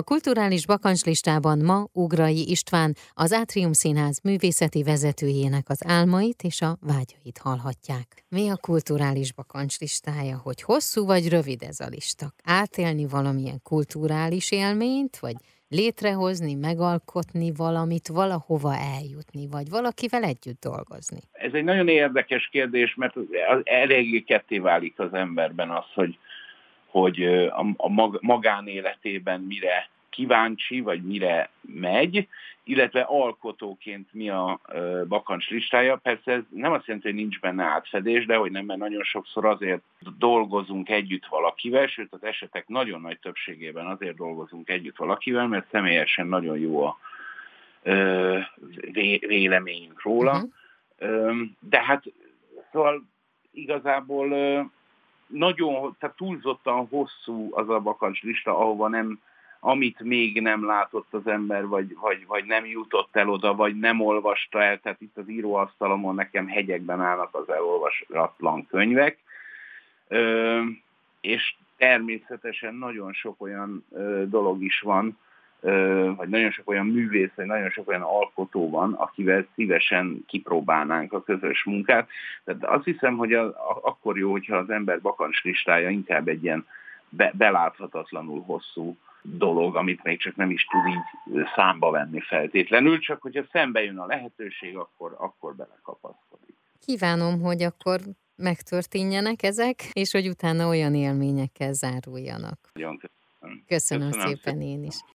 A kulturális bakancslistában ma Ugrai István, az Átrium Színház művészeti vezetőjének az álmait és a vágyait hallhatják. Mi a kulturális bakancslistája, hogy hosszú vagy rövid ez a lista? Átélni valamilyen kulturális élményt, vagy létrehozni, megalkotni valamit, valahova eljutni, vagy valakivel együtt dolgozni? Ez egy nagyon érdekes kérdés, mert eléggé ketté válik az emberben az, hogy hogy a magánéletében mire kíváncsi, vagy mire megy, illetve alkotóként mi a bakancs listája. Persze ez nem azt jelenti, hogy nincs benne átfedés, de hogy nem, mert nagyon sokszor azért dolgozunk együtt valakivel, sőt az esetek nagyon nagy többségében azért dolgozunk együtt valakivel, mert személyesen nagyon jó a véleményünk róla. Uh-huh. De hát szóval igazából nagyon, tehát túlzottan hosszú az a bakancs lista, ahova nem, amit még nem látott az ember, vagy, vagy, vagy nem jutott el oda, vagy nem olvasta el, tehát itt az íróasztalomon nekem hegyekben állnak az elolvasatlan könyvek, ö, és természetesen nagyon sok olyan ö, dolog is van, vagy nagyon sok olyan művész, vagy nagyon sok olyan alkotó van, akivel szívesen kipróbálnánk a közös munkát. Tehát azt hiszem, hogy a, a, akkor jó, hogyha az ember bakancs listája inkább egy ilyen be, beláthatatlanul hosszú dolog, amit még csak nem is tud így számba venni feltétlenül, csak hogyha szembe jön a lehetőség, akkor, akkor belekapaszkodik. Kívánom, hogy akkor megtörténjenek ezek, és hogy utána olyan élményekkel záruljanak. Köszönöm, köszönöm szépen én is.